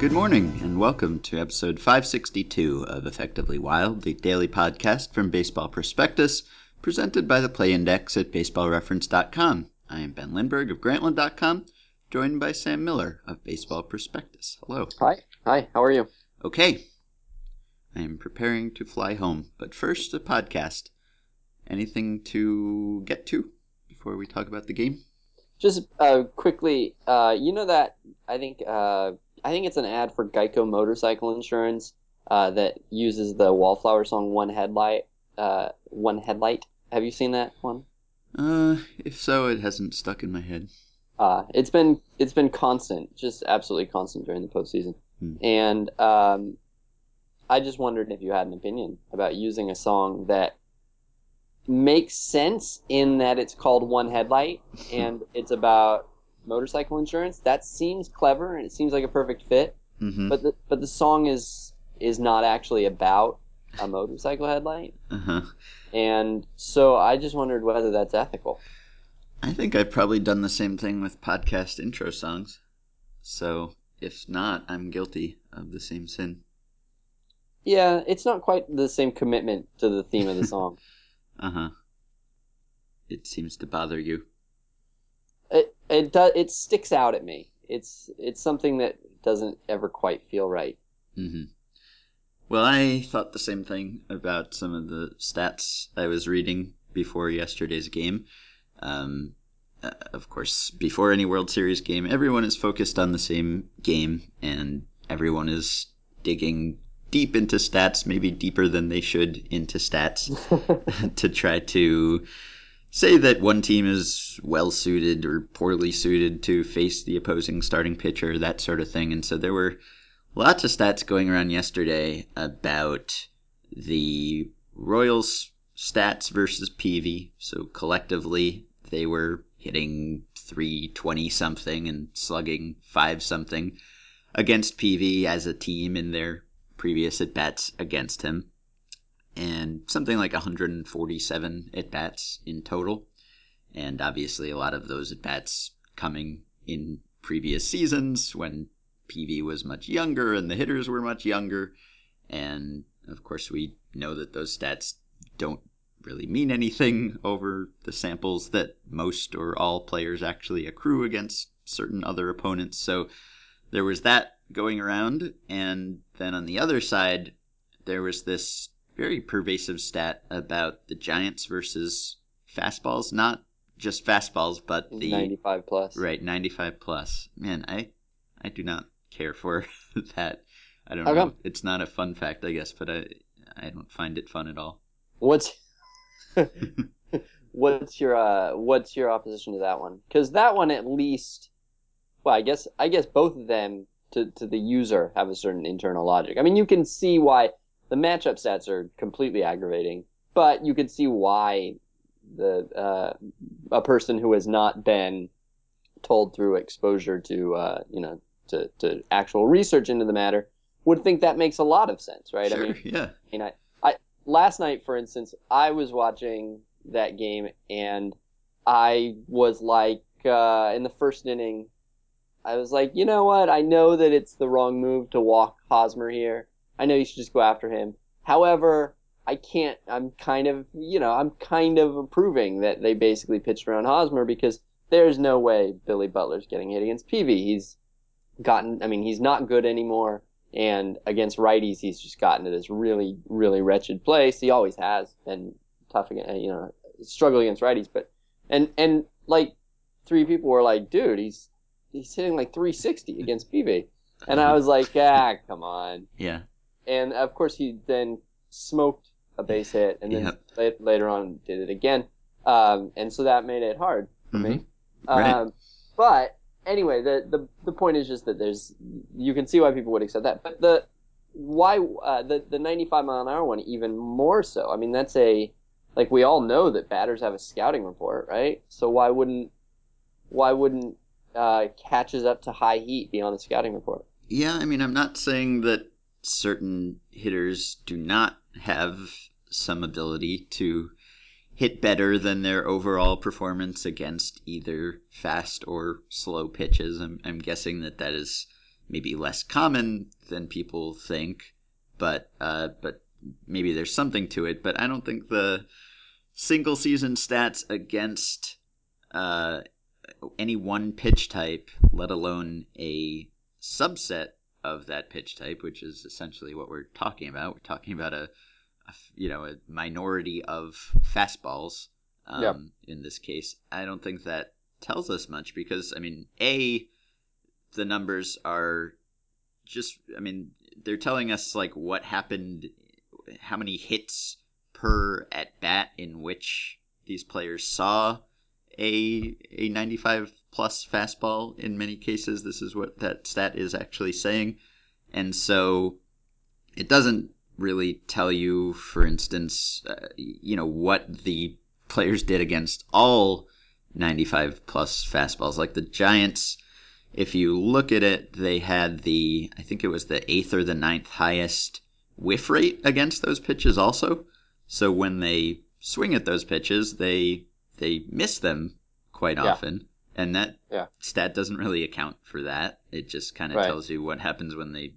Good morning, and welcome to episode 562 of Effectively Wild, the daily podcast from Baseball Prospectus, presented by the Play Index at baseballreference.com. I am Ben Lindbergh of Grantland.com, joined by Sam Miller of Baseball Prospectus. Hello. Hi. Hi. How are you? Okay. I am preparing to fly home, but first, a podcast. Anything to get to before we talk about the game? Just uh, quickly, uh, you know that I think uh, I think it's an ad for Geico motorcycle insurance uh, that uses the Wallflower song "One Headlight." Uh, one headlight. Have you seen that one? Uh, if so, it hasn't stuck in my head. Uh, it's been it's been constant, just absolutely constant during the postseason. Hmm. And um, I just wondered if you had an opinion about using a song that makes sense in that it's called One Headlight and it's about motorcycle insurance. That seems clever and it seems like a perfect fit. Mm-hmm. But the but the song is is not actually about a motorcycle headlight, Uh-huh. and so I just wondered whether that's ethical. I think I've probably done the same thing with podcast intro songs. So, if not, I'm guilty of the same sin. Yeah, it's not quite the same commitment to the theme of the song. Uh huh. It seems to bother you. It it does it sticks out at me. It's it's something that doesn't ever quite feel right. hmm Well, I thought the same thing about some of the stats I was reading before yesterday's game. Um, uh, of course, before any World Series game, everyone is focused on the same game, and everyone is digging deep into stats, maybe deeper than they should into stats, to try to say that one team is well suited or poorly suited to face the opposing starting pitcher, that sort of thing. And so there were lots of stats going around yesterday about the Royals stats versus Peavy. So collectively, they were hitting 320 something and slugging 5 something against Peavy as a team in their previous at bats against him. And something like 147 at bats in total. And obviously, a lot of those at bats coming in previous seasons when Peavy was much younger and the hitters were much younger. And of course, we know that those stats don't really mean anything over the samples that most or all players actually accrue against certain other opponents. So there was that going around. And then on the other side, there was this very pervasive stat about the Giants versus fastballs, not just fastballs, but the 95 plus. Right, 95 plus. Man, I I do not care for that. I don't How know. come? It's not a fun fact, I guess, but I I don't find it fun at all. What's what's your uh what's your opposition to that one? Because that one at least, well, I guess I guess both of them to to the user have a certain internal logic. I mean, you can see why the matchup stats are completely aggravating, but you could see why the uh, a person who has not been told through exposure to uh, you know to, to actual research into the matter would think that makes a lot of sense, right? Sure, I mean, yeah. I mean, I, I last night, for instance, I was watching that game and I was like, uh, in the first inning, I was like, you know what? I know that it's the wrong move to walk Hosmer here. I know you should just go after him. However, I can't. I'm kind of, you know, I'm kind of approving that they basically pitched around Hosmer because there's no way Billy Butler's getting hit against Peavy. He's gotten. I mean, he's not good anymore. And against righties, he's just gotten to this really, really wretched place. He always has been tough against, you know, struggle against righties. But and and like three people were like, dude, he's he's hitting like 360 against Peavy, and I was like, ah, come on. Yeah. And of course, he then smoked a base hit, and then Yep. la- later on did it again. Um, and so that made it hard for me. Right. Um, but anyway, the, the the point is just that there's you can see why people would accept that, but the why uh, the the 95 mile an hour one even more so. I mean, that's a like we all know that batters have a scouting report, right? So why wouldn't why wouldn't uh, catches up to high heat be on the scouting report? Yeah, I mean, I'm not saying that certain hitters do not have some ability to hit better than their overall performance against either fast or slow pitches. I'm, I'm guessing that that is maybe less common than people think, but uh, but maybe there's something to it. But I don't think the single season stats against uh, any one pitch type, let alone a subset of that pitch type, which is essentially what we're talking about. We're talking about a, a you know a minority of fastballs. Um, yep. In this case, I don't think that tells us much because I mean, a the numbers are just I mean they're telling us like what happened, how many hits per at bat in which these players saw a a 95 plus fastball in many cases. This is what that stat is actually saying. And so it doesn't really tell you, for instance, uh, you know, what the players did against all 95 plus fastballs. Like the Giants, if you look at it, they had the, I think it was the eighth or the ninth highest whiff rate against those pitches also. So when they swing at those pitches, they they miss them quite yeah. often, and that yeah. stat doesn't really account for that. It just kind of right. tells you what happens when they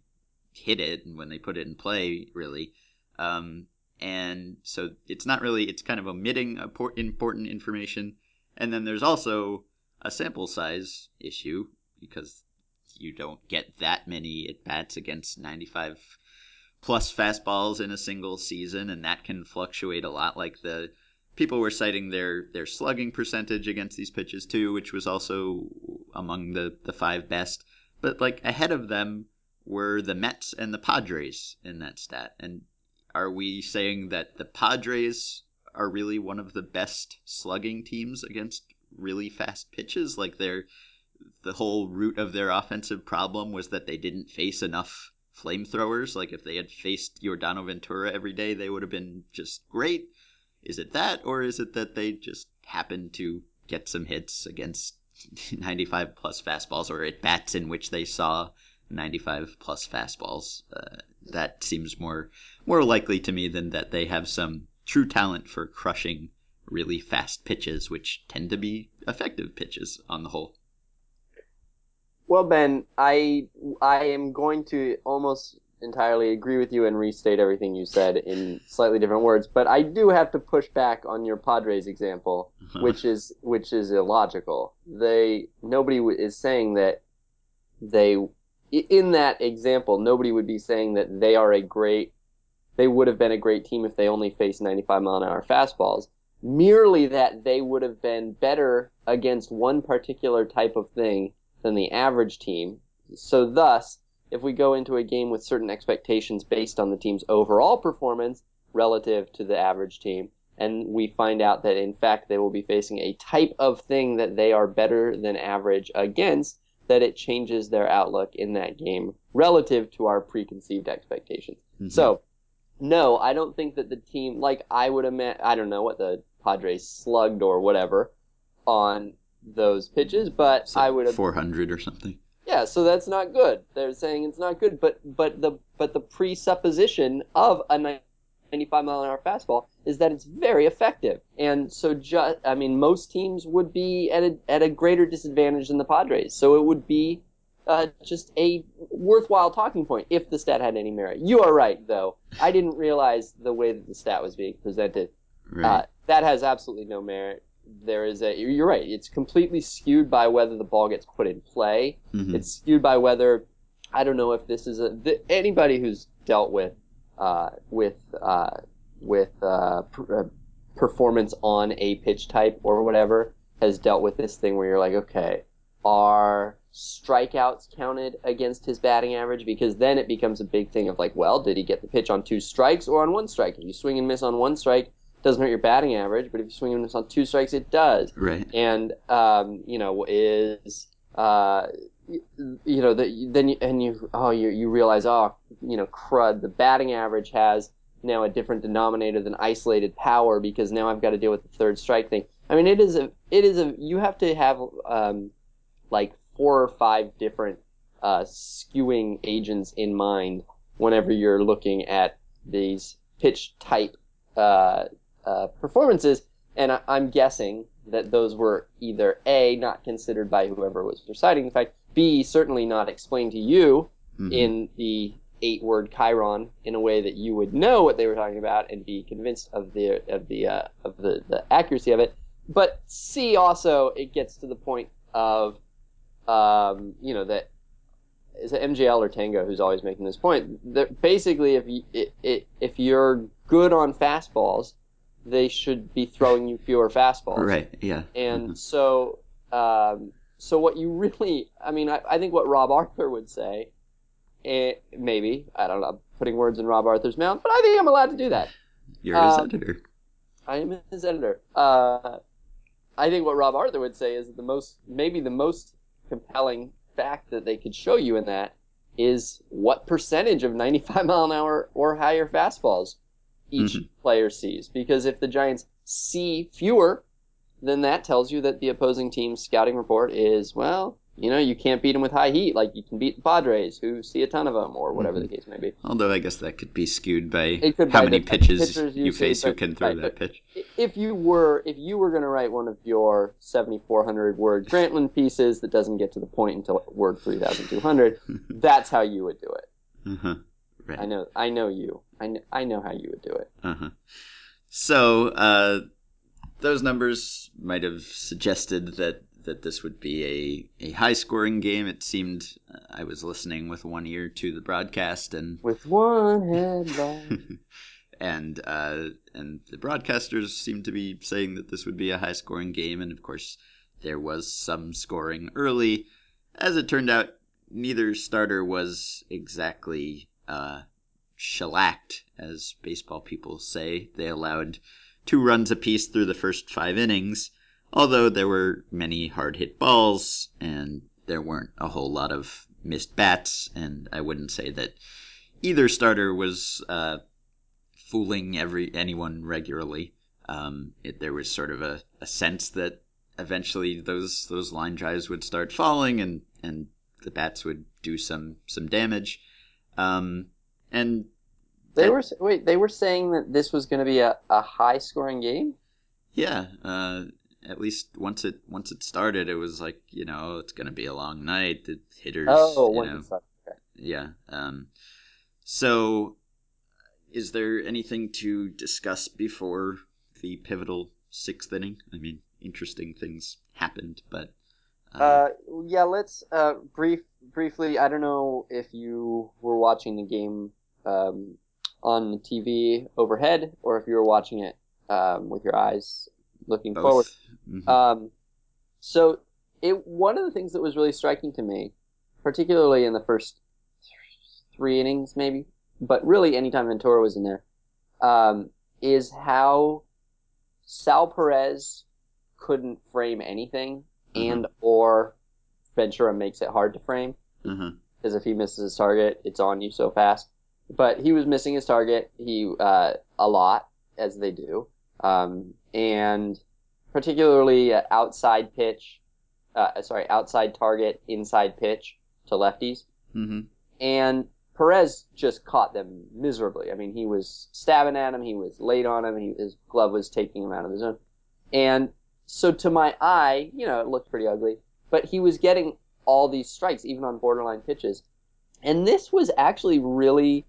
hit it and when they put it in play, really. Um, and so it's not really it's kind of omitting important information. And then there's also a sample size issue because you don't get that many at bats against 95 plus fastballs in a single season, and that can fluctuate a lot. Like the people were citing their their slugging percentage against these pitches too, which was also among the the five best. But like ahead of them were the Mets and the Padres in that stat. And are we saying that the Padres are really one of the best slugging teams against really fast pitches? Like they're the whole root of their offensive problem was that they didn't face enough flamethrowers. Like if they had faced Yordano Ventura every day, they would have been just great. Is it that, or is it that they just happened to get some hits against 95 plus fastballs or at bats in which they saw 95 plus fastballs? Uh, that seems more more likely to me than that they have some true talent for crushing really fast pitches, which tend to be effective pitches on the whole. Well, Ben, I I am going to almost entirely agree with you and restate everything you said in slightly different words, but I do have to push back on your Padres example, which is which is illogical. They nobody is saying that they in that example nobody would be saying that they are a great they would have been a great team if they only faced 95 mile an hour fastballs. Merely that they would have been better against one particular type of thing than the average team. So thus, if we go into a game with certain expectations based on the team's overall performance relative to the average team, and we find out that in fact they will be facing a type of thing that they are better than average against, that it changes their outlook in that game relative to our preconceived expectations. Mm-hmm. So, no, I don't think that the team, like I would imagine, I don't know what the Padres slugged or whatever on those pitches, but so I would have 400 or something. Yeah, so that's not good. They're saying it's not good, but but the but the presupposition of a 95 mile an hour fastball is that it's very effective. And so just I mean most teams would be at a at a greater disadvantage than the Padres. So it would be uh, just a worthwhile talking point if the stat had any merit. You are right, though. I didn't realize the way that the stat was being presented. Right. Uh, that has absolutely no merit there is a you're right it's completely skewed by whether the ball gets put in play. Mm-hmm. it's skewed by whether i don't know if this is a th- anybody who's dealt with uh, with uh, with uh, pr- uh, performance on a pitch type or whatever has dealt with this thing where you're like okay are strikeouts counted against his batting average? Because then it becomes a big thing of like well did he get the pitch on two strikes or on one strike? If you swing and miss on one strike doesn't hurt your batting average, but if you swing and miss on two strikes, it does. Right. And um, you know is uh, you know the, then you, and you oh you you realize oh you know crud the batting average has now a different denominator than isolated power because now I've got to deal with the third strike thing. I mean it is a it is a you have to have um, like four or five different uh, skewing agents in mind whenever you're looking at these pitch type uh, uh, performances, and I, am guessing that those were either a not considered by whoever was reciting the fact, B, certainly not explained to you Mhm. in the eight word Chiron in a way that you would know what they were talking about and be convinced of the of the uh, of the, the accuracy of it. But C also it gets to the point of um, you know that is it MGL or Tango who's always making this point that basically if you it, it, if you're good on fastballs, they should be throwing you fewer fastballs. right. Yeah. And Mhm. so, um, so what you really, I mean, I, I think what Rob Arthur would say, eh, maybe, I don't know, I'm putting words in Rob Arthur's mouth, but I think I'm allowed to do that. You're his um, editor. I am his editor. Uh, I think what Rob Arthur would say is that the most, maybe the most compelling fact that they could show you in that is what percentage of 95 mile an hour or higher fastballs each Mhm. player sees. Because if the Giants see fewer, then that tells you that the opposing team's scouting report is, well, you know, you can't beat them with high heat like you can beat the Padres, who see a ton of them, or whatever the case may be. Although I guess that could be skewed by how by many pitches you face who can throw right, that pitch. if you were if you were going to write one of your 7400 word grantland pieces that doesn't get to the point until word 3200 that's how you would do it uh-huh. Right. i know i know you i know, I know how you would do it Uh-huh. So, uh, those numbers might have suggested that, that this would be a, a high scoring game. It seemed uh, I was listening with one ear to the broadcast and with one headline and uh, and the broadcasters seemed to be saying that this would be a high scoring game and of course there was some scoring early. As it turned out, neither starter was exactly uh, shellacked, as baseball people say. They allowed two runs apiece through the first five innings, although there were many hard hit balls and there weren't a whole lot of missed bats, and I wouldn't say that either starter was uh, fooling every anyone regularly. Um, it, there was sort of a, a sense that eventually those those line drives would start falling and and the bats would do some some damage. Um, and they were wait they were saying that this was going to be a, a high scoring game yeah, uh, at least once it once it started, it was like you know it's gonna be a long night. The hitters, oh you know. Okay. yeah. Um, so, is there anything to discuss before the pivotal sixth inning? I mean, interesting things happened, but uh, Uh, yeah, let's uh, brief briefly. I don't know if you were watching the game um, on the TV overhead or if you were watching it um, with your eyes looking forward. both. Mhm. Um, so, it one of the things that was really striking to me, particularly in the first three innings, maybe, but really anytime Ventura was in there, um, is how Sal Perez couldn't frame anything. And or Ventura makes it hard to frame because if he misses his target, it's on you so fast. But he was missing his target. He uh, a lot as they do, um, and particularly uh, outside pitch. Uh, sorry, outside target, inside pitch to lefties, Mhm. and Perez just caught them miserably. I mean, he was stabbing at him, he was late on him, he, his glove was taking him out of the zone, and so to my eye, you know, it looked pretty ugly. But he was getting all these strikes, even on borderline pitches, and this was actually really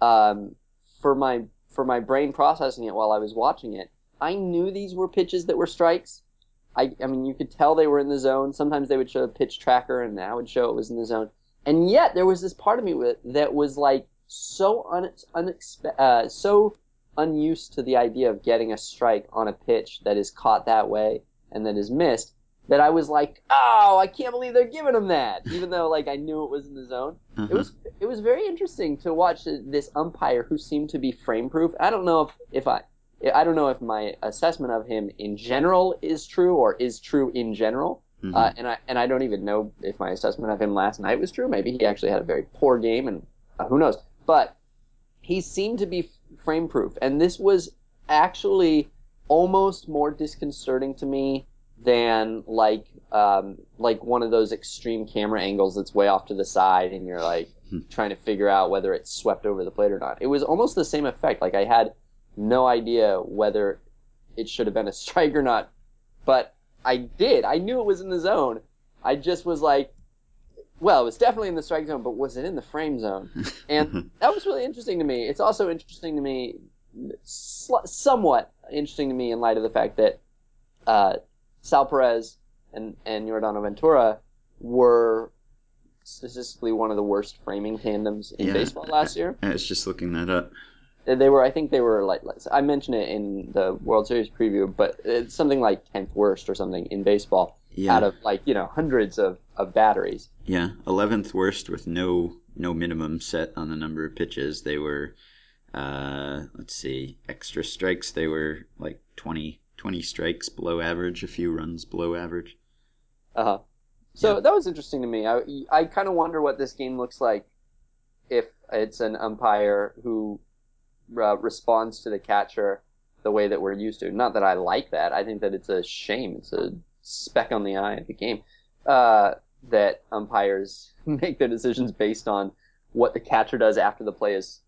um, for my for my brain processing it while I was watching it. I knew these were pitches that were strikes. I, I mean, you could tell they were in the zone. Sometimes they would show a pitch tracker, and that would show it was in the zone. And yet, there was this part of me that was like so un, unexpe- uh, so unused to the idea of getting a strike on a pitch that is caught that way and that is missed that I was like, oh, I can't believe they're giving him that, even though like I knew it was in the zone. Uh-huh. It was it was very interesting to watch this umpire who seemed to be frame proof. I don't know if, if I I don't know if my assessment of him in general is true or is true in general. Mhm. Uh, and I and I don't even know if my assessment of him last night was true. Maybe he actually had a very poor game, and uh, who knows. But he seemed to be frame proof, and this was actually almost more disconcerting to me than like um, like one of those extreme camera angles that's way off to the side, and you're like Hmm. trying to figure out whether it's swept over the plate or not. It was almost the same effect. Like I had no idea whether it should have been a strike or not, but I did. I knew it was in the zone. I just was like, well, it was definitely in the strike zone, but was it in the frame zone? And that was really interesting to me. It's also interesting to me, sl- somewhat interesting to me in light of the fact that uh, Sal Perez and and Yordano Ventura were statistically one of the worst framing tandems in Yeah. baseball last year. I was just looking that up. They were, I think, they were like I mentioned it in the World Series preview, but it's something like tenth worst or something in baseball Yeah, out of like you know hundreds of, of batteries. yeah, eleventh worst with no no minimum set on the number of pitches. They were, uh, let's see, extra strikes. They were like 20, 20 strikes below average, a few runs below average. Uh huh. So Yeah. that was interesting to me. I I kind of wonder what this game looks like if it's an umpire who uh, responds to the catcher the way that we're used to. Not that I like that. I think that it's a shame. It's a speck on the eye of the game uh, that umpires make their decisions based on what the catcher does after the play is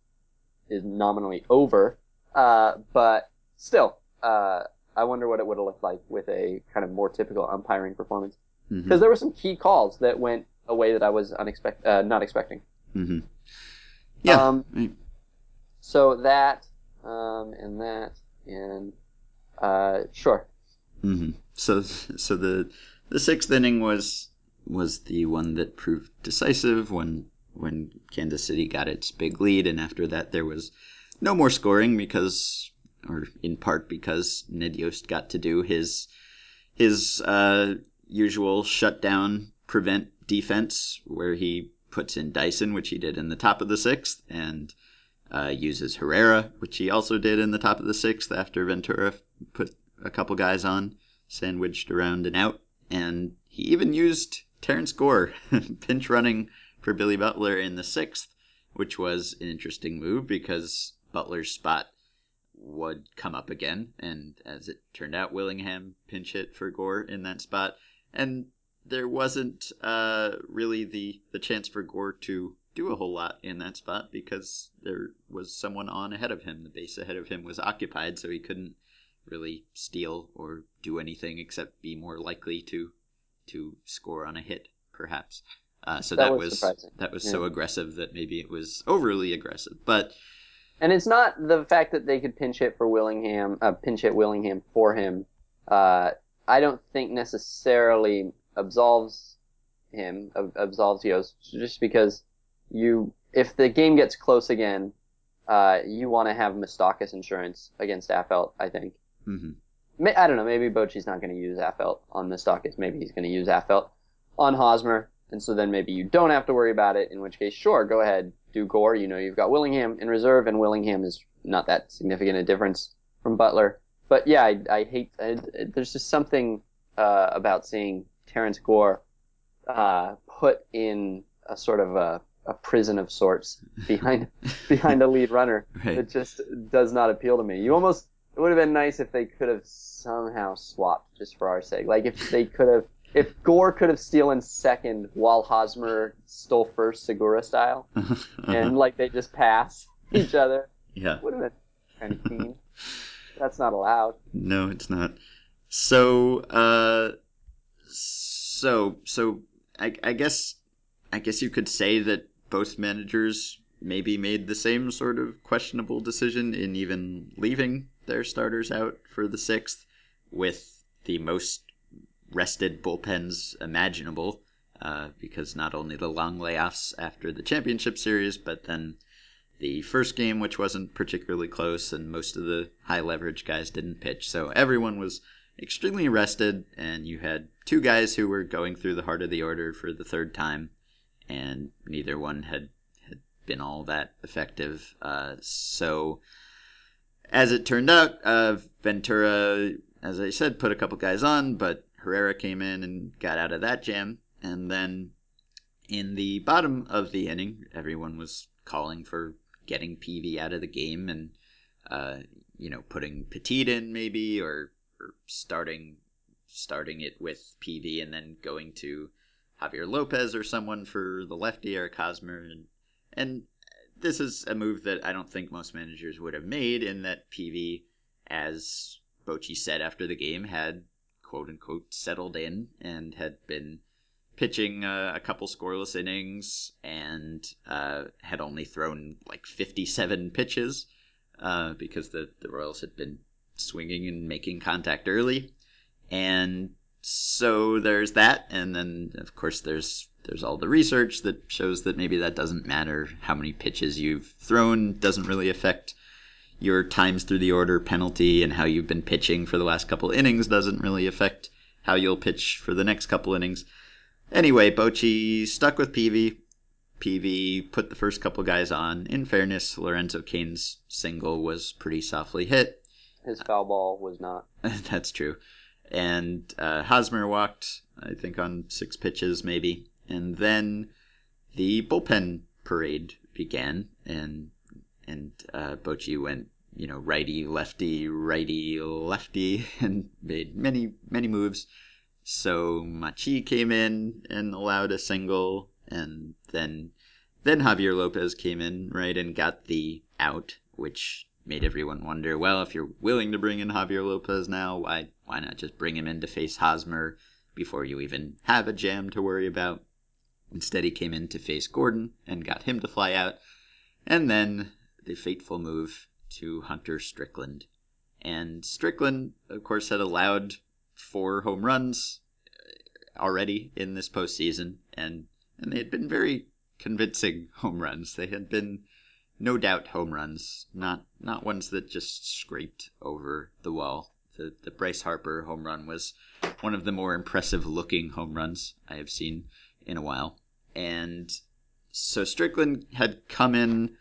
is nominally over. Uh, but still, uh, I wonder what it would have looked like with a kind of more typical umpiring performance because there were some key calls that went a way that I was unexpect uh, not expecting. hmm Yeah, Um, right. So that um, and that and uh, sure. hmm So, so the the sixth inning was was the one that proved decisive when when Kansas City got its big lead, and after that there was no more scoring because, or in part because Ned Yost got to do his his uh, usual shutdown prevent defense, where he puts in Dyson, which he did in the top of the sixth, and uh, uses Herrera, which he also did in the top of the sixth after Ventura put a couple guys on, sandwiched around and out. And he even used Terrence Gore pinch running for Billy Butler in the sixth, which was an interesting move because Butler's spot would come up again. And as it turned out, Willingham pinch hit for Gore in that spot. And there wasn't uh, really the, the chance for Gore to do a whole lot in that spot because there was someone on ahead of him. The base ahead of him was occupied, so he couldn't really steal or do anything except be more likely to to score on a hit, perhaps. Uh, so That that, was was, that was Yeah. so aggressive that maybe it was overly aggressive. But And it's not the fact that they could pinch hit for Willingham, uh, pinch hit Willingham for him. Uh, I don't think necessarily absolves him, ab- absolves Yost, just because you, if the game gets close again, uh, you want to have Moustakas insurance against Affeldt. I think. Mhm. I don't know. Maybe Bochy's not going to use Affeldt on Moustakas. Maybe he's going to use Affeldt on Hosmer, and so then maybe you don't have to worry about it. In which case, sure, go ahead, do Gore. You know, you've got Willingham in reserve, and Willingham is not that significant a difference from Butler. But yeah, I, I hate. I, there's just something uh, about seeing Terrence Gore uh, put in a sort of a, a prison of sorts behind behind a lead runner. right. It just does not appeal to me. You almost it would have been nice if they could have somehow swapped just for our sake. Like if they could have if Gore could have stolen second while Hosmer stole first Segura style and like they just pass each other. yeah. Would have been kind of keen. That's not allowed. No, it's not. So, uh, so, so, I, I guess, I guess you could say that both managers maybe made the same sort of questionable decision in even leaving their starters out for the sixth with the most rested bullpens imaginable. Uh, because not only the long layoffs after the championship series, but then the first game, which wasn't particularly close, and most of the high leverage guys didn't pitch. So everyone was extremely rested, and you had two guys who were going through the heart of the order for the third time, and neither one had, had been all that effective. Uh, so as it turned out, uh, Ventura, as I said, put a couple guys on, but Herrera came in and got out of that jam. And then in the bottom of the inning, everyone was calling for getting Peavy out of the game and, uh, you know, putting Petit in maybe or, or starting starting it with Peavy and then going to Javier Lopez or someone for the lefty Eric Hosmer and and this is a move that I don't think most managers would have made in that Peavy, as Bochy said after the game, had quote unquote settled in and had been pitching uh, a couple scoreless innings and uh, had only thrown like 57 pitches uh, because the, the Royals had been swinging and making contact early. And so there's that. And then, of course, there's there's all the research that shows that maybe that doesn't matter. How many pitches you've thrown doesn't really affect your times through the order penalty, and how you've been pitching for the last couple innings doesn't really affect how you'll pitch for the next couple innings. Anyway, Bochy stuck with Peavy. Peavy put the first couple guys on. In fairness, Lorenzo Cain's single was pretty softly hit. His foul ball was not. That's true. And uh, Hosmer walked, I think, on six pitches maybe. And then the bullpen parade began, and and uh, Bochy went, you know, righty, lefty, righty, lefty, and made many many moves. So Machi came in and allowed a single, and then then Javier Lopez came in right and got the out, which made everyone wonder. Well, if you're willing to bring in Javier Lopez now, why why not just bring him in to face Hosmer before you even have a jam to worry about? Instead, he came in to face Gordon and got him to fly out, and then the fateful move to Hunter Strickland. And Strickland, of course, had allowed four home runs uh, already in this postseason, and and they had been very convincing home runs. They had been no doubt home runs, not not ones that just scraped over the wall. The the Bryce Harper home run was one of the more impressive looking home runs I have seen in a while. And so Strickland had come in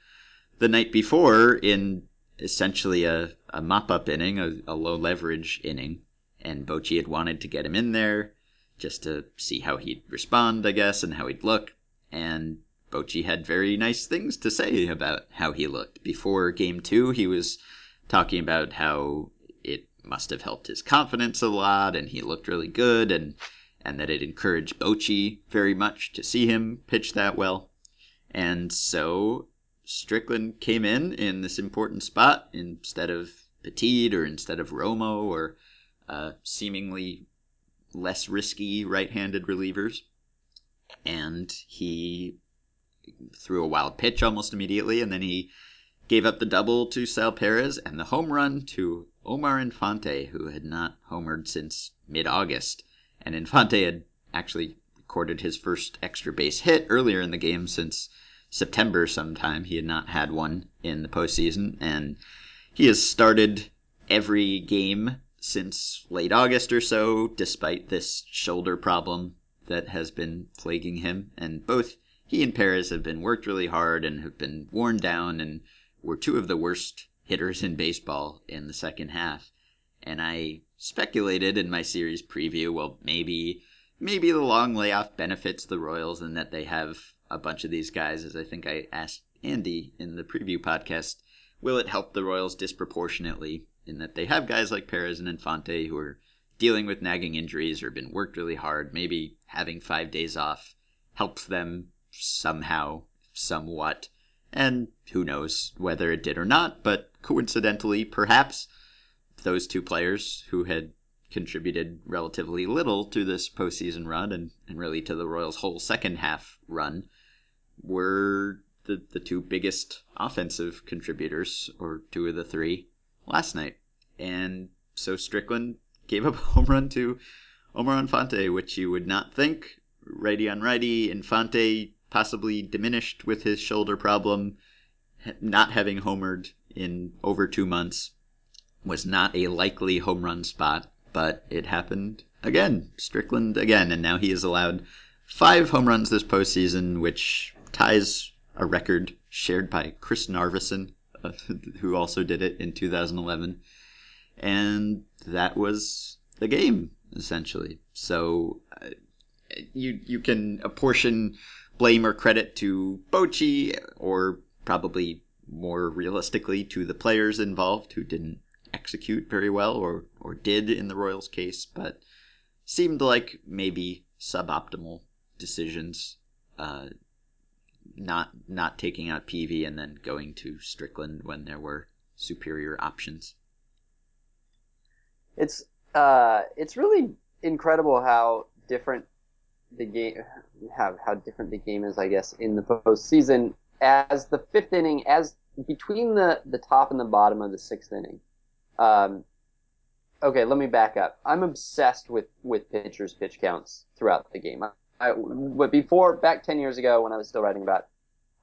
the night before in essentially a, a mop up inning, a, a low leverage inning, and Bochy had wanted to get him in there just to see how he'd respond, I guess, and how he'd look. And Bochy had very nice things to say about how he looked. Before game two, he was talking about how it must have helped his confidence a lot, and he looked really good, and and that it encouraged Bochy very much to see him pitch that well. And so Strickland came in in this important spot instead of Petit or instead of Romo or uh, seemingly less risky right-handed relievers, and he threw a wild pitch almost immediately, and then he gave up the double to Sal Perez and the home run to Omar Infante, who had not homered since mid-August, and Infante had actually recorded his first extra base hit earlier in the game since September sometime. He had not had one in the postseason, and he has started every game since late August or so, despite this shoulder problem that has been plaguing him. And both he and Perez have been worked really hard and have been worn down and were two of the worst hitters in baseball in the second half. And I speculated in my series preview, well, maybe maybe the long layoff benefits the Royals and that they have a bunch of these guys, as I think I asked Andy in the preview podcast, will it help the Royals disproportionately in that they have guys like Perez and Infante who are dealing with nagging injuries or been worked really hard? Maybe having five days off helps them somehow, somewhat. And who knows whether it did or not, but coincidentally, perhaps those two players who had contributed relatively little to this postseason run and, and really to the Royals' whole second half run were the, the two biggest offensive contributors, or two of the three, last night. And so Strickland gave up a home run to Omar Infante, which you would not think. Righty on righty, Infante possibly diminished with his shoulder problem, not having homered in over two months, was not a likely home run spot, but it happened again. Strickland again, and now he is allowed five home runs this postseason, which ties a record shared by Chris Narveson, uh, who also did it in 2011. And that was the game, essentially. So uh, you, you can apportion blame or credit to Bochy, or probably more realistically to the players involved who didn't execute very well, or, or did in the Royals' case, but seemed like maybe suboptimal decisions. Uh, not not taking out Peavy and then going to Strickland when there were superior options. It's uh, it's really incredible how different the game, how how different the game is, I guess, in the postseason. As the fifth inning, as between the the top and the bottom of the sixth inning. Um, okay, let me back up. I'm obsessed with with pitchers' pitch counts throughout the game. I, I, but before, back ten years ago, when I was still writing about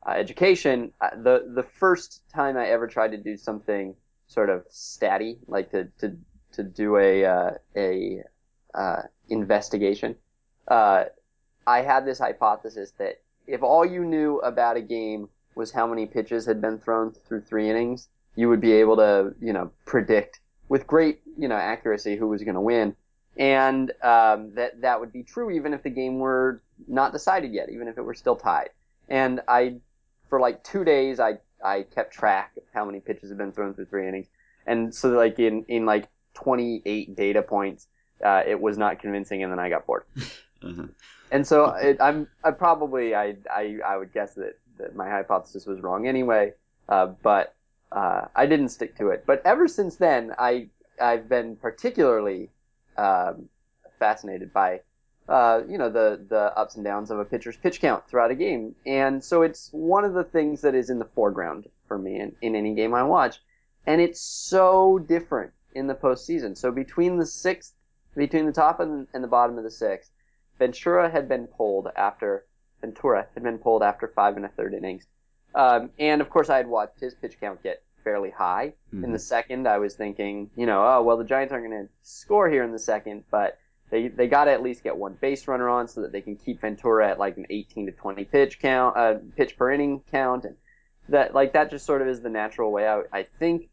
uh, education, uh, the the first time I ever tried to do something sort of statty, like to to to do a uh, a uh, investigation, uh, I had this hypothesis that if all you knew about a game was how many pitches had been thrown through three innings, you would be able to you know predict with great you know accuracy who was going to win, and um, that that would be true even if the game were not decided yet, even if it were still tied. And I, for like two days, I I kept track of how many pitches had been thrown through three innings, and so like in in like 28 data points, uh, it was not convincing, and then I got bored. uh-huh. And so it, I'm I probably I, I I would guess that, that my hypothesis was wrong anyway, uh, but uh, I didn't stick to it. But ever since then, I I've been particularly um, fascinated by uh, you know the the ups and downs of a pitcher's pitch count throughout a game, and so it's one of the things that is in the foreground for me in, in any game I watch, and it's so different in the postseason. So between the sixth, between the top and, and the bottom of the sixth, Ventura had been pulled after Ventura had been pulled after five and a third innings, um, and of course I had watched his pitch count get fairly high. Mm-hmm. In the second, I was thinking, you know, oh well, the Giants aren't going to score here in the second, but they they got to at least get one base runner on so that they can keep Ventura at like an 18 to 20 pitch count, uh, pitch per inning count, and that like that just sort of is the natural way out. I think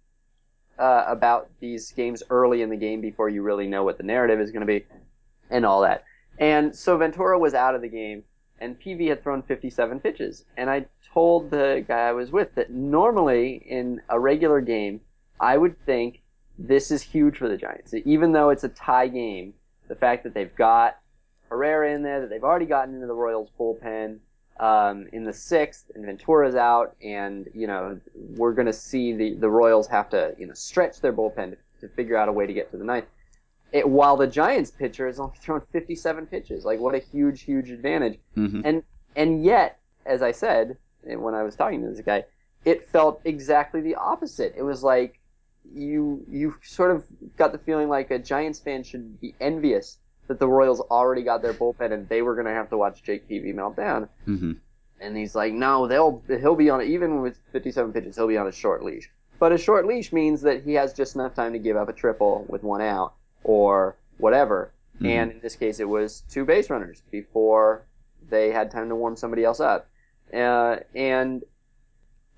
uh, about these games early in the game before you really know what the narrative is going to be, and all that. And so Ventura was out of the game, and Peavy had thrown 57 pitches. And I told the guy I was with that normally in a regular game, I would think this is huge for the Giants. Even though it's a tie game, the fact that they've got Herrera in there, that they've already gotten into the Royals bullpen um, in the sixth, and Ventura's out, and you know we're going to see the the Royals have to you know stretch their bullpen to, to figure out a way to get to the ninth it, while the Giants pitcher has only thrown 57 pitches. Like what a huge, huge advantage. Mm-hmm. And and yet, as I said when I was talking to this guy, it felt exactly the opposite. It was like you you sort of got the feeling like a Giants fan should be envious that the Royals already got their bullpen and they were going to have to watch Jake Peavy melt down. Mm-hmm. And he's like, no, they'll he'll be on even with 57 pitches, he'll be on a short leash. But a short leash means that he has just enough time to give up a triple with one out or whatever. Mm-hmm. And in this case, it was two base runners before they had time to warm somebody else up. Uh, and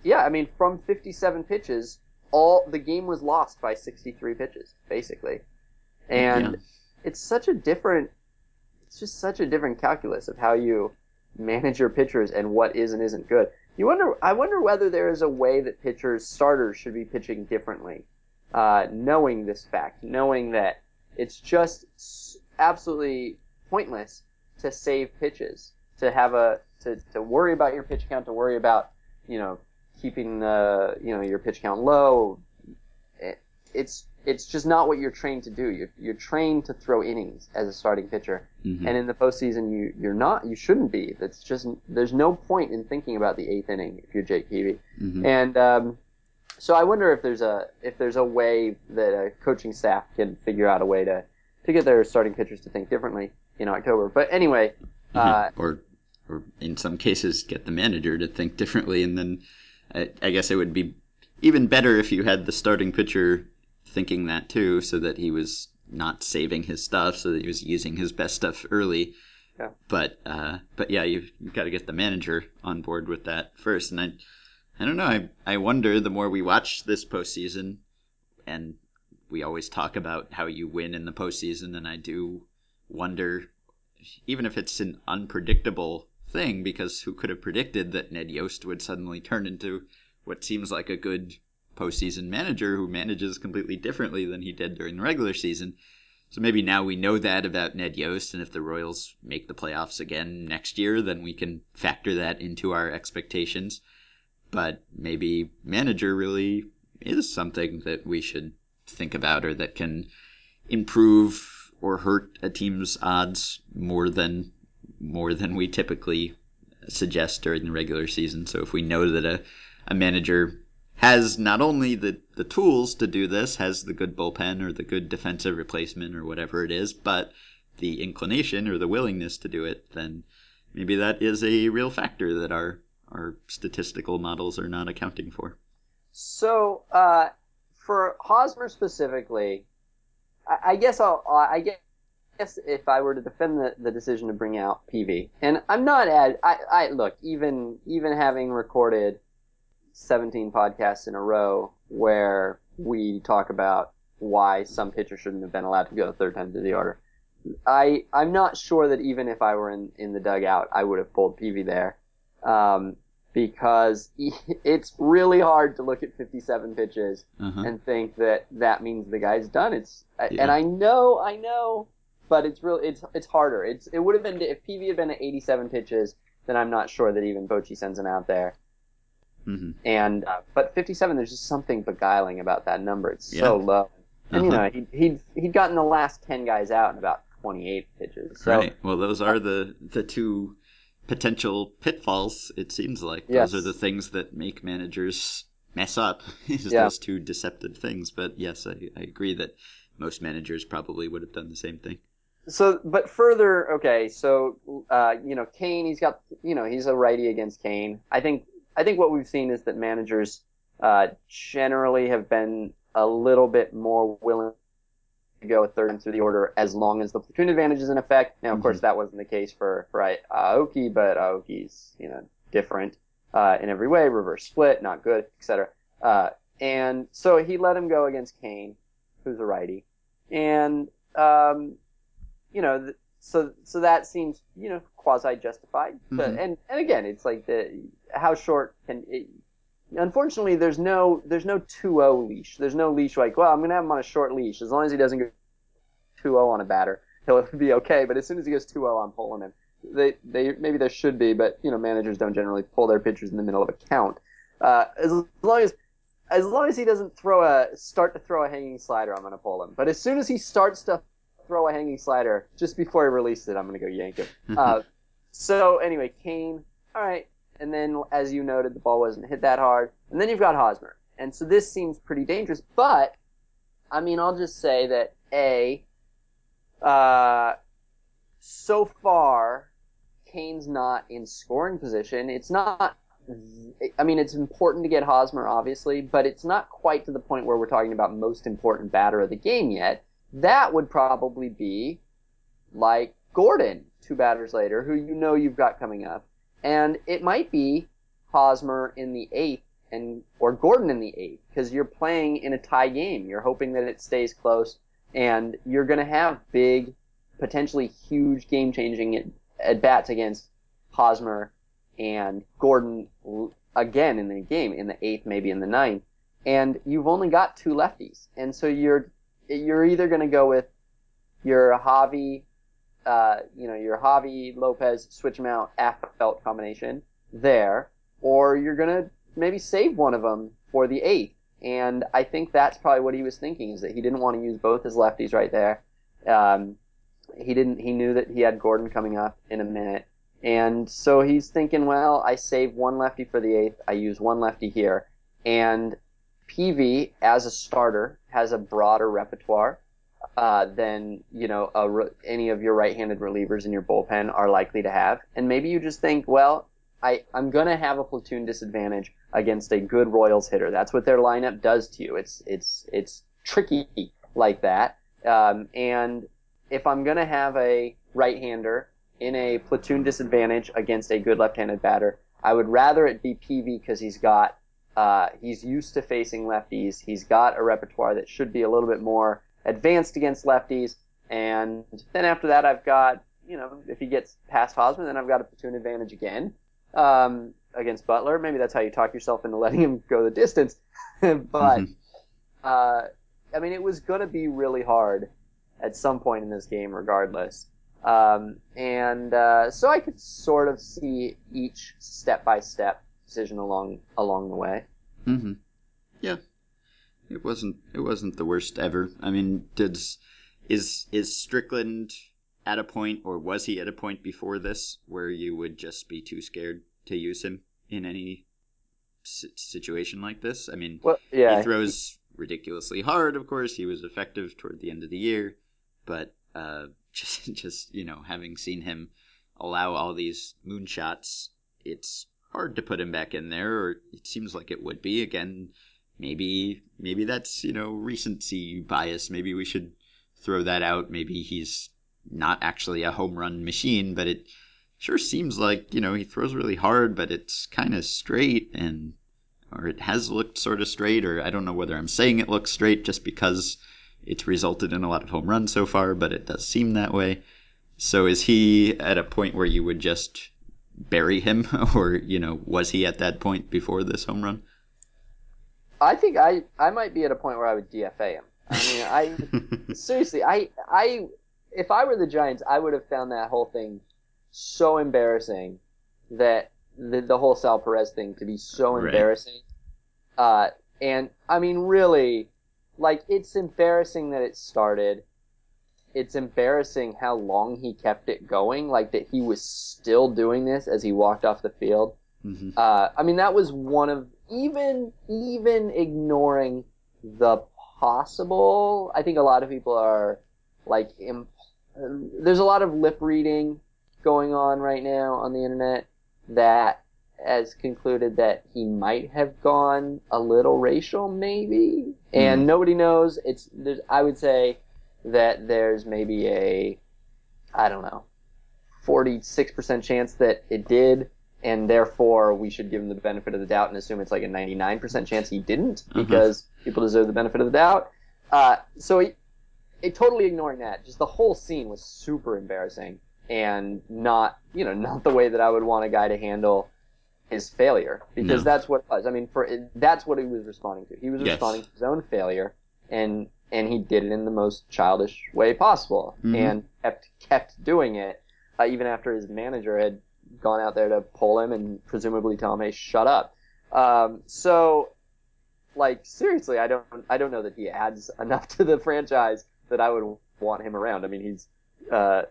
yeah, I mean, from 57 pitches, all the game was lost by 63 pitches, basically. And yeah. it's such a different, it's just such a different calculus of how you manage your pitchers and what is and isn't good. You wonder, I wonder whether there is a way that pitchers, starters, should be pitching differently, uh, knowing this fact, knowing that it's just absolutely pointless to save pitches, to have a to, to worry about your pitch count, to worry about you know keeping uh, you know your pitch count low. It, it's it's just not what you're trained to do. You're you're trained to throw innings as a starting pitcher, mm-hmm. and in the postseason you you're not. You shouldn't be. That's just there's no point in thinking about the eighth inning if you're Jake Peavy. Mm-hmm. And um, so I wonder if there's a if there's a way that a coaching staff can figure out a way to to get their starting pitchers to think differently in October. But anyway, mm-hmm. uh, or or in some cases get the manager to think differently, and then I, I guess it would be even better if you had the starting pitcher thinking that too, so that he was not saving his stuff, so that he was using his best stuff early. Yeah. But uh, but yeah, you've, you've got to get the manager on board with that first, and I I don't know. I I wonder the more we watch this postseason, and we always talk about how you win in the postseason, and I do wonder, even if it's an unpredictable thing, because who could have predicted that Ned Yost would suddenly turn into what seems like a good postseason manager who manages completely differently than he did during the regular season. So maybe now we know that about Ned Yost, and if the Royals make the playoffs again next year, then we can factor that into our expectations but maybe manager really is something that we should think about or that can improve or hurt a team's odds more than more than we typically suggest during the regular season. So if we know that a, a manager has not only the, the tools to do this, has the good bullpen or the good defensive replacement or whatever it is, but the inclination or the willingness to do it, then maybe that is a real factor that our our statistical models are not accounting for. So, uh, for Hosmer specifically, I, I guess I'll, I guess if I were to defend the, the decision to bring out Peavy, and I'm not at, I, I look even even having recorded 17 podcasts in a row where we talk about why some pitcher shouldn't have been allowed to go the third time to the order. I I'm not sure that even if I were in, in the dugout, I would have pulled Peavy there. Um, because it's really hard to look at 57 pitches uh-huh. and think that that means the guy's done. It's yeah. and I know, I know, but it's really it's it's harder. It's it would have been if Peavy had been at 87 pitches, then I'm not sure that even Bochy sends him out there. Mm-hmm. And uh, but 57, there's just something beguiling about that number. It's yeah. so low. And uh-huh. you know, he he'd he'd gotten the last 10 guys out in about 28 pitches. So, right. Well, those are the the two potential pitfalls. It seems like yes. those are the things that make managers mess up. is yeah. those two deceptive things. But yes, I, I agree that most managers probably would have done the same thing. So, but further, okay. So, uh, you know, Cain, he's got, you know, he's a righty against Cain. I think, I think what we've seen is that managers uh, generally have been a little bit more willing to go third and through the order as long as the platoon advantage is in effect. Now, of mm-hmm. course, that wasn't the case for for Aoki, but Aoki's you know different uh, in every way, reverse split, not good, etc. Uh, and so he let him go against Cain, who's a righty, and um, you know, th- so so that seems you know quasi justified. Mm-hmm. But, and and again, it's like the how short can it, unfortunately, there's no there's no 2-0 leash. There's no leash like, well, I'm gonna have him on a short leash. As long as he doesn't go 2-0 on a batter, he'll be okay. But as soon as he goes 2-0, I'm pulling him. They they maybe there should be, but you know managers don't generally pull their pitchers in the middle of a count. Uh, as long as as long as he doesn't throw a start to throw a hanging slider, I'm gonna pull him. But as soon as he starts to throw a hanging slider, just before he releases it, I'm gonna go yank him. uh, so anyway, Cain. All right, and then as you noted, the ball wasn't hit that hard. And then you've got Hosmer. And so this seems pretty dangerous. But, I mean, I'll just say that, A, uh, so far, Cain's not in scoring position. It's not, I mean, it's important to get Hosmer, obviously, but it's not quite to the point where we're talking about most important batter of the game yet. That would probably be like Gordon, two batters later, who you know you've got coming up. And it might be Hosmer in the eighth and or Gordon in the eighth because you're playing in a tie game. You're hoping that it stays close, and you're going to have big, potentially huge game changing at bats against Hosmer and Gordon again in the game in the eighth, maybe in the ninth, and you've only got two lefties, and so you're you're either going to go with your Javi uh, you know, your Javi Lopez switch him out Affeldt combination there, or you're gonna maybe save one of them for the eighth. And I think that's probably what he was thinking is that he didn't want to use both his lefties right there. Um, he didn't. He knew that he had Gordon coming up in a minute, and so he's thinking, well, I save one lefty for the eighth. I use one lefty here, and Peavy as a starter has a broader repertoire uh, than you know re- any of your right-handed relievers in your bullpen are likely to have. And maybe you just think, well, I, I'm gonna have a platoon disadvantage against a good Royals hitter. That's what their lineup does to you. It's it's it's tricky like that. Um, and if I'm gonna have a right-hander in a platoon disadvantage against a good left-handed batter, I would rather it be Peavy because he's got uh, he's used to facing lefties. He's got a repertoire that should be a little bit more advanced against lefties. And then after that, I've got, you know, if he gets past Hosmer, then I've got a platoon advantage again um, against Butler. Maybe that's how you talk yourself into letting him go the distance. but, mm-hmm. uh, I mean, it was going to be really hard at some point in this game, regardless. Um, and uh, so I could sort of see each step by step decision along along the way. Mm-hmm. Yeah, it wasn't it wasn't the worst ever. I mean, did is is Strickland at a point, or was he at a point before this where you would just be too scared to use him in any situation like this? I mean, well, yeah. he throws ridiculously hard. Of course, he was effective toward the end of the year, but uh, just just you know, having seen him allow all these moonshots, it's hard to put him back in there. Or it seems like it would be again. Maybe maybe that's you know recency bias. Maybe we should throw that out. Maybe he's not actually a home run machine, but it sure seems like you know he throws really hard, but it's kind of straight and or it has looked sort of straight, or I don't know whether I'm saying it looks straight just because it's resulted in a lot of home runs so far, but it does seem that way. So is he at a point where you would just bury him, or you know, was he at that point before this home run? I think I I might be at a point where I would DFA him. I mean, I seriously, I I if I were the Giants, I would have found that whole thing so embarrassing that the, the whole Sal Perez thing to be so Right. embarrassing. Uh, and I mean, really, like it's embarrassing that it started. It's embarrassing how long he kept it going, like that he was still doing this as he walked off the field. Mm-hmm. Uh, I mean, that was one of even even ignoring the possible. I think a lot of people are like, imp- there's a lot of lip reading going on right now on the internet that has concluded that he might have gone a little racial, maybe, and Mhm. nobody knows. It's there's, I would say that there's maybe a, I don't know, 46% chance that it did, and therefore we should give him the benefit of the doubt and assume it's like a 99% chance he didn't, Mhm. because people deserve the benefit of the doubt. Uh, so he, it, totally ignoring that, just the whole scene was super embarrassing and not, you know, not the way that I would want a guy to handle his failure because No. that's what it was. I mean, for that's what he was responding to. He was Yes. responding to his own failure, and and he did it in the most childish way possible, Mhm. and kept kept doing it uh, even after his manager had gone out there to pull him and presumably tell him, "Hey, shut up." Um, so, like seriously, I don't I don't know that he adds enough to the franchise that I would want him around. I mean, he's uh,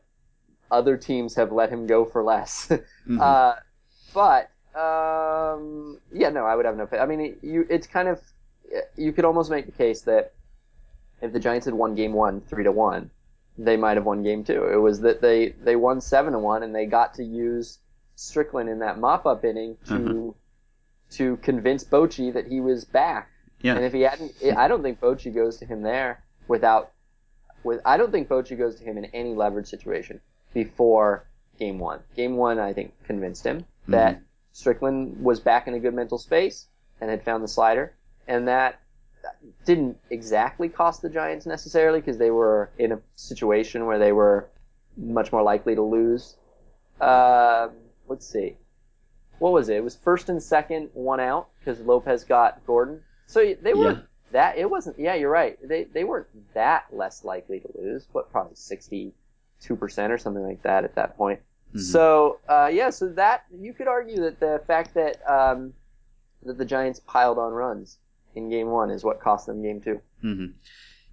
other teams have let him go for less. Mhm. Uh, but um, yeah, no, I would have no. I mean, it, you it's kind of you could almost make the case that if the Giants had won Game One three to one, they might have won Game Two. It was that they they won seven to one and they got to use Strickland in that mop up inning to Uh-huh. to convince Bochy that he was back. yeah. And if he hadn't, I don't think Bochy goes to him there without. With I don't think Bochy goes to him in any leverage situation before game one. Game one, I think, convinced him that Strickland was back in a good mental space and had found the slider, and that didn't exactly cost the Giants necessarily because they were in a situation where they were much more likely to lose. Uh, let's see. What was it? It was first and second, one out because Lopez got Gordon. So they were Yeah. that. It wasn't. Yeah, you're right. They they weren't that less likely to lose. What probably sixty two percent or something like that at that point. Mhm. So uh, yeah, so that you could argue that the fact that um, that the Giants piled on runs in Game One is what cost them Game Two. hmm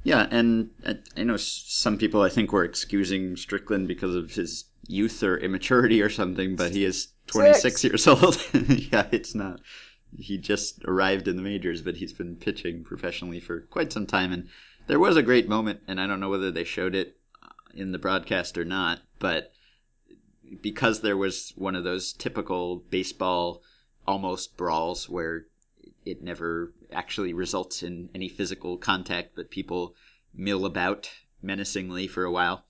Yeah, and I know some people I think were excusing Strickland because of his youth or immaturity or something, but he is 26 Six. years old. yeah, it's not. He just arrived in the majors, but he's been pitching professionally for quite some time. And there was a great moment, and I don't know whether they showed it uh, in the broadcast or not, but because there was one of those typical baseball almost brawls where it never actually results in any physical contact, but people mill about menacingly for a while.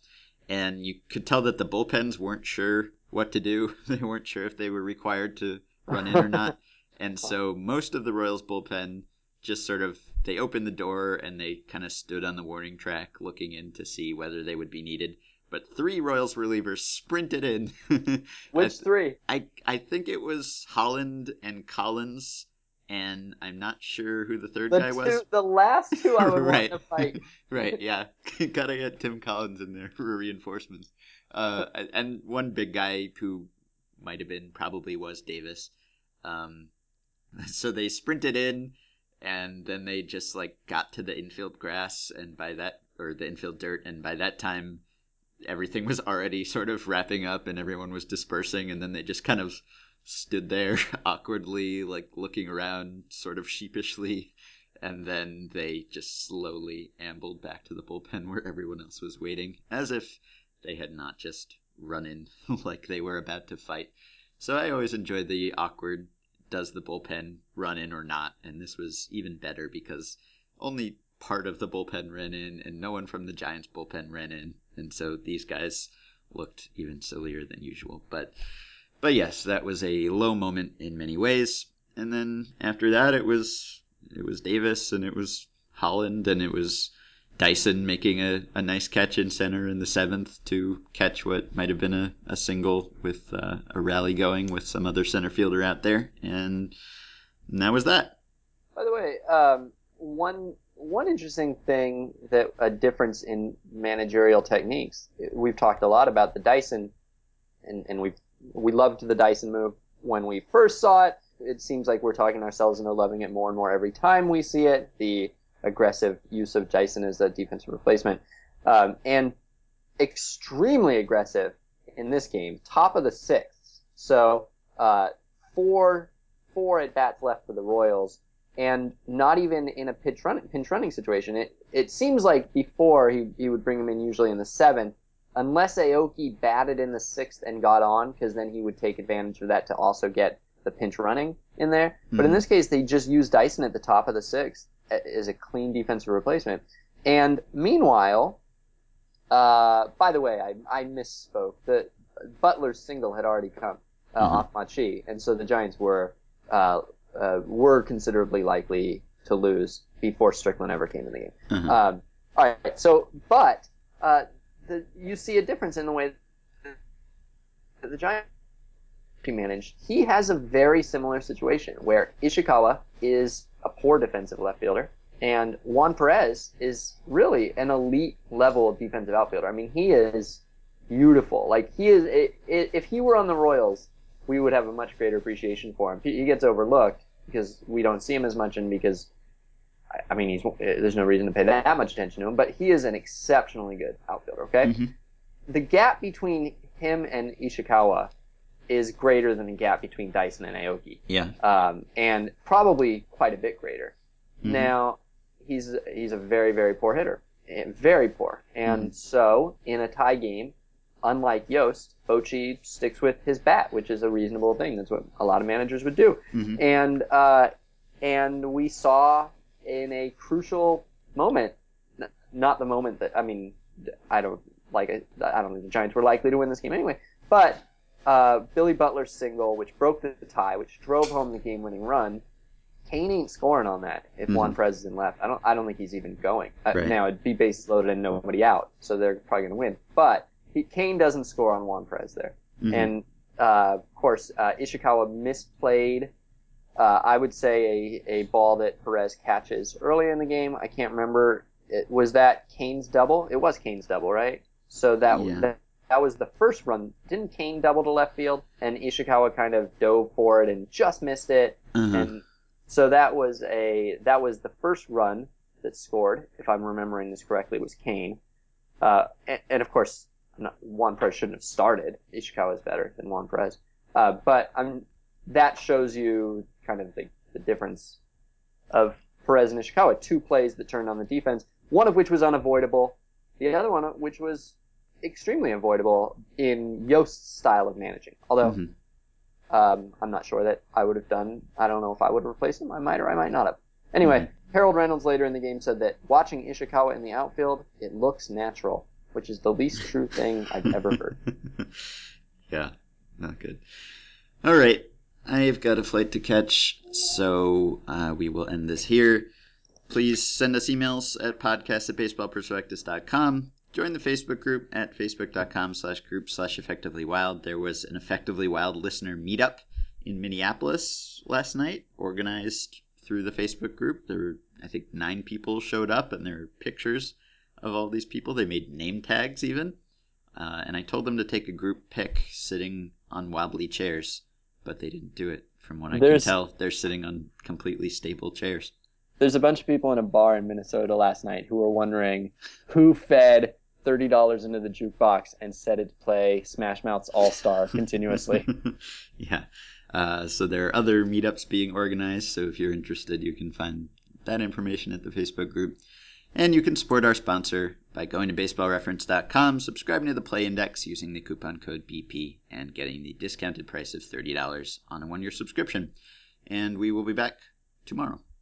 And you could tell that the bullpens weren't sure what to do. They weren't sure if they were required to run in or not. And so most of the Royals bullpen just sort of they opened the door and they kind of stood on the warning track looking in to see whether they would be needed. But three Royals relievers sprinted in. Which I- three? I I think it was Holland and Collins, and I'm not sure who the third The guy two, was. the last two I would Right. want to fight. right, yeah, gotta get Tim Collins in there for reinforcements. Uh, and one big guy who might have been probably was Davis. Um, so they sprinted in, and then they just like got to the infield grass, and by that or the infield dirt, and by that time, everything was already sort of wrapping up and everyone was dispersing, and then they just kind of stood there awkwardly, like looking around, sort of sheepishly, and then they just slowly ambled back to the bullpen where everyone else was waiting, as if they had not just run in like they were about to fight. So I always enjoyed the awkward does the bullpen run in or not, and this was even better because only part of the bullpen ran in and no one from the Giants bullpen ran in, and so these guys looked even sillier than usual. But but yes, that was a low moment in many ways. And then after that, it was it was Davis and it was Holland and it was Dyson making a, a nice catch in center in the seventh to catch what might have been a, a single with uh, a rally going with some other center fielder out there, and, and that was that. By the way, um, one one interesting thing that a difference in managerial techniques. We've talked a lot about the Dyson, and, and we we loved the Dyson move when we first saw it. It seems like we're talking ourselves into loving it more and more every time we see it. The aggressive use of Dyson as a defensive replacement, um, and extremely aggressive in this game, top of the sixth. So uh, four four at bats left for the Royals, and not even in a pinch, run, pinch running situation. It it seems like before he he would bring him in usually in the seventh, unless Aoki batted in the sixth and got on, because then he would take advantage of that to also get the pinch running in there. Mm-hmm. But in hmm. this case, they just used Dyson at the top of the sixth as a clean defensive replacement. And meanwhile, uh, by the way, I, I misspoke. The Butler's single had already come uh, mm-hmm. off Machi, and so the Giants were uh, uh, were considerably likely to lose before Strickland ever came in the game. Mm-hmm. Um, all right, so but uh, the, you see a difference in the way that the Giants managed. He has a very similar situation where Ishikawa is a poor defensive left fielder. And Juan Perez is really an elite level of defensive outfielder. I mean, he is beautiful. Like he is. It, it, if he were on the Royals, we would have a much greater appreciation for him. He, he gets overlooked because we don't see him as much, and because I, mean, he's there's no reason to pay that much attention to him. But he is an exceptionally good outfielder. Okay, mm-hmm. the gap between him and Ishikawa is greater than the gap between Dyson and Aoki. Yeah. Um, and probably quite a bit greater. Mm-hmm. Now, he's he's a very very poor hitter, eh, very poor. And mm-hmm. so in a tie game, unlike Yost, Bochy sticks with his bat, which is a reasonable thing. That's what a lot of managers would do. Mm-hmm. And uh, and we saw in a crucial moment, not the moment that I mean, I don't like I don't think the Giants were likely to win this game anyway, but uh, Billy Butler's single, which broke the tie, which drove home the game-winning run. Cain ain't scoring on that if mm-hmm. Juan Perez isn't left. I don't. I don't think he's even going. Uh, now it'd be bases loaded and nobody out, so they're probably going to win. But he, Cain doesn't score on Juan Perez there, mm-hmm. and uh, of course uh, Ishikawa misplayed. Uh, I would say a, a ball that Perez catches early in the game. I can't remember. It, was that Cain's double? It was Cain's double, right? So that, yeah. that that was the first run. Didn't Cain double to left field and Ishikawa kind of dove for it and just missed it? Mm-hmm. And so that was a that was the first run that scored, if I'm remembering this correctly, was Cain. Uh, and, and, of course, not, Juan Perez shouldn't have started. Ishikawa is better than Juan Perez. Uh, but um, that shows you kind of the, the difference of Perez and Ishikawa. Two plays that turned on the defense, one of which was unavoidable, the other one which was extremely avoidable in Yost's style of managing. Although mm-hmm. um, I'm not sure that I would have done. I don't know if I would have replaced him. I might or I might not have. Anyway, mm-hmm. Harold Reynolds later in the game said that watching Ishikawa in the outfield, it looks natural, which is the least true thing I've ever heard. yeah, not good. All right. I've got a flight to catch, so uh, we will end this here. Please send us emails at podcast at baseballprospectus.com join the Facebook group at facebook.com slash group slash effectively wild. There was an effectively wild listener meetup in Minneapolis last night, organized through the Facebook group. There were, I think, nine people showed up, and there are pictures of all these people. They made name tags even. Uh, and I told them to take a group pic sitting on wobbly chairs, but they didn't do it. From what I There's... can tell, they're sitting on completely stable chairs there's a bunch of people in a bar in Minnesota last night who were wondering who fed thirty dollars into the jukebox and set it to play Smash Mouth's All Star continuously. yeah. Uh, so there are other meetups being organized. So if you're interested, you can find that information at the Facebook group. And you can support our sponsor by going to baseballreference.com, subscribing to the Play Index using the coupon code BP, and getting the discounted price of $30 on a one year subscription. And we will be back tomorrow.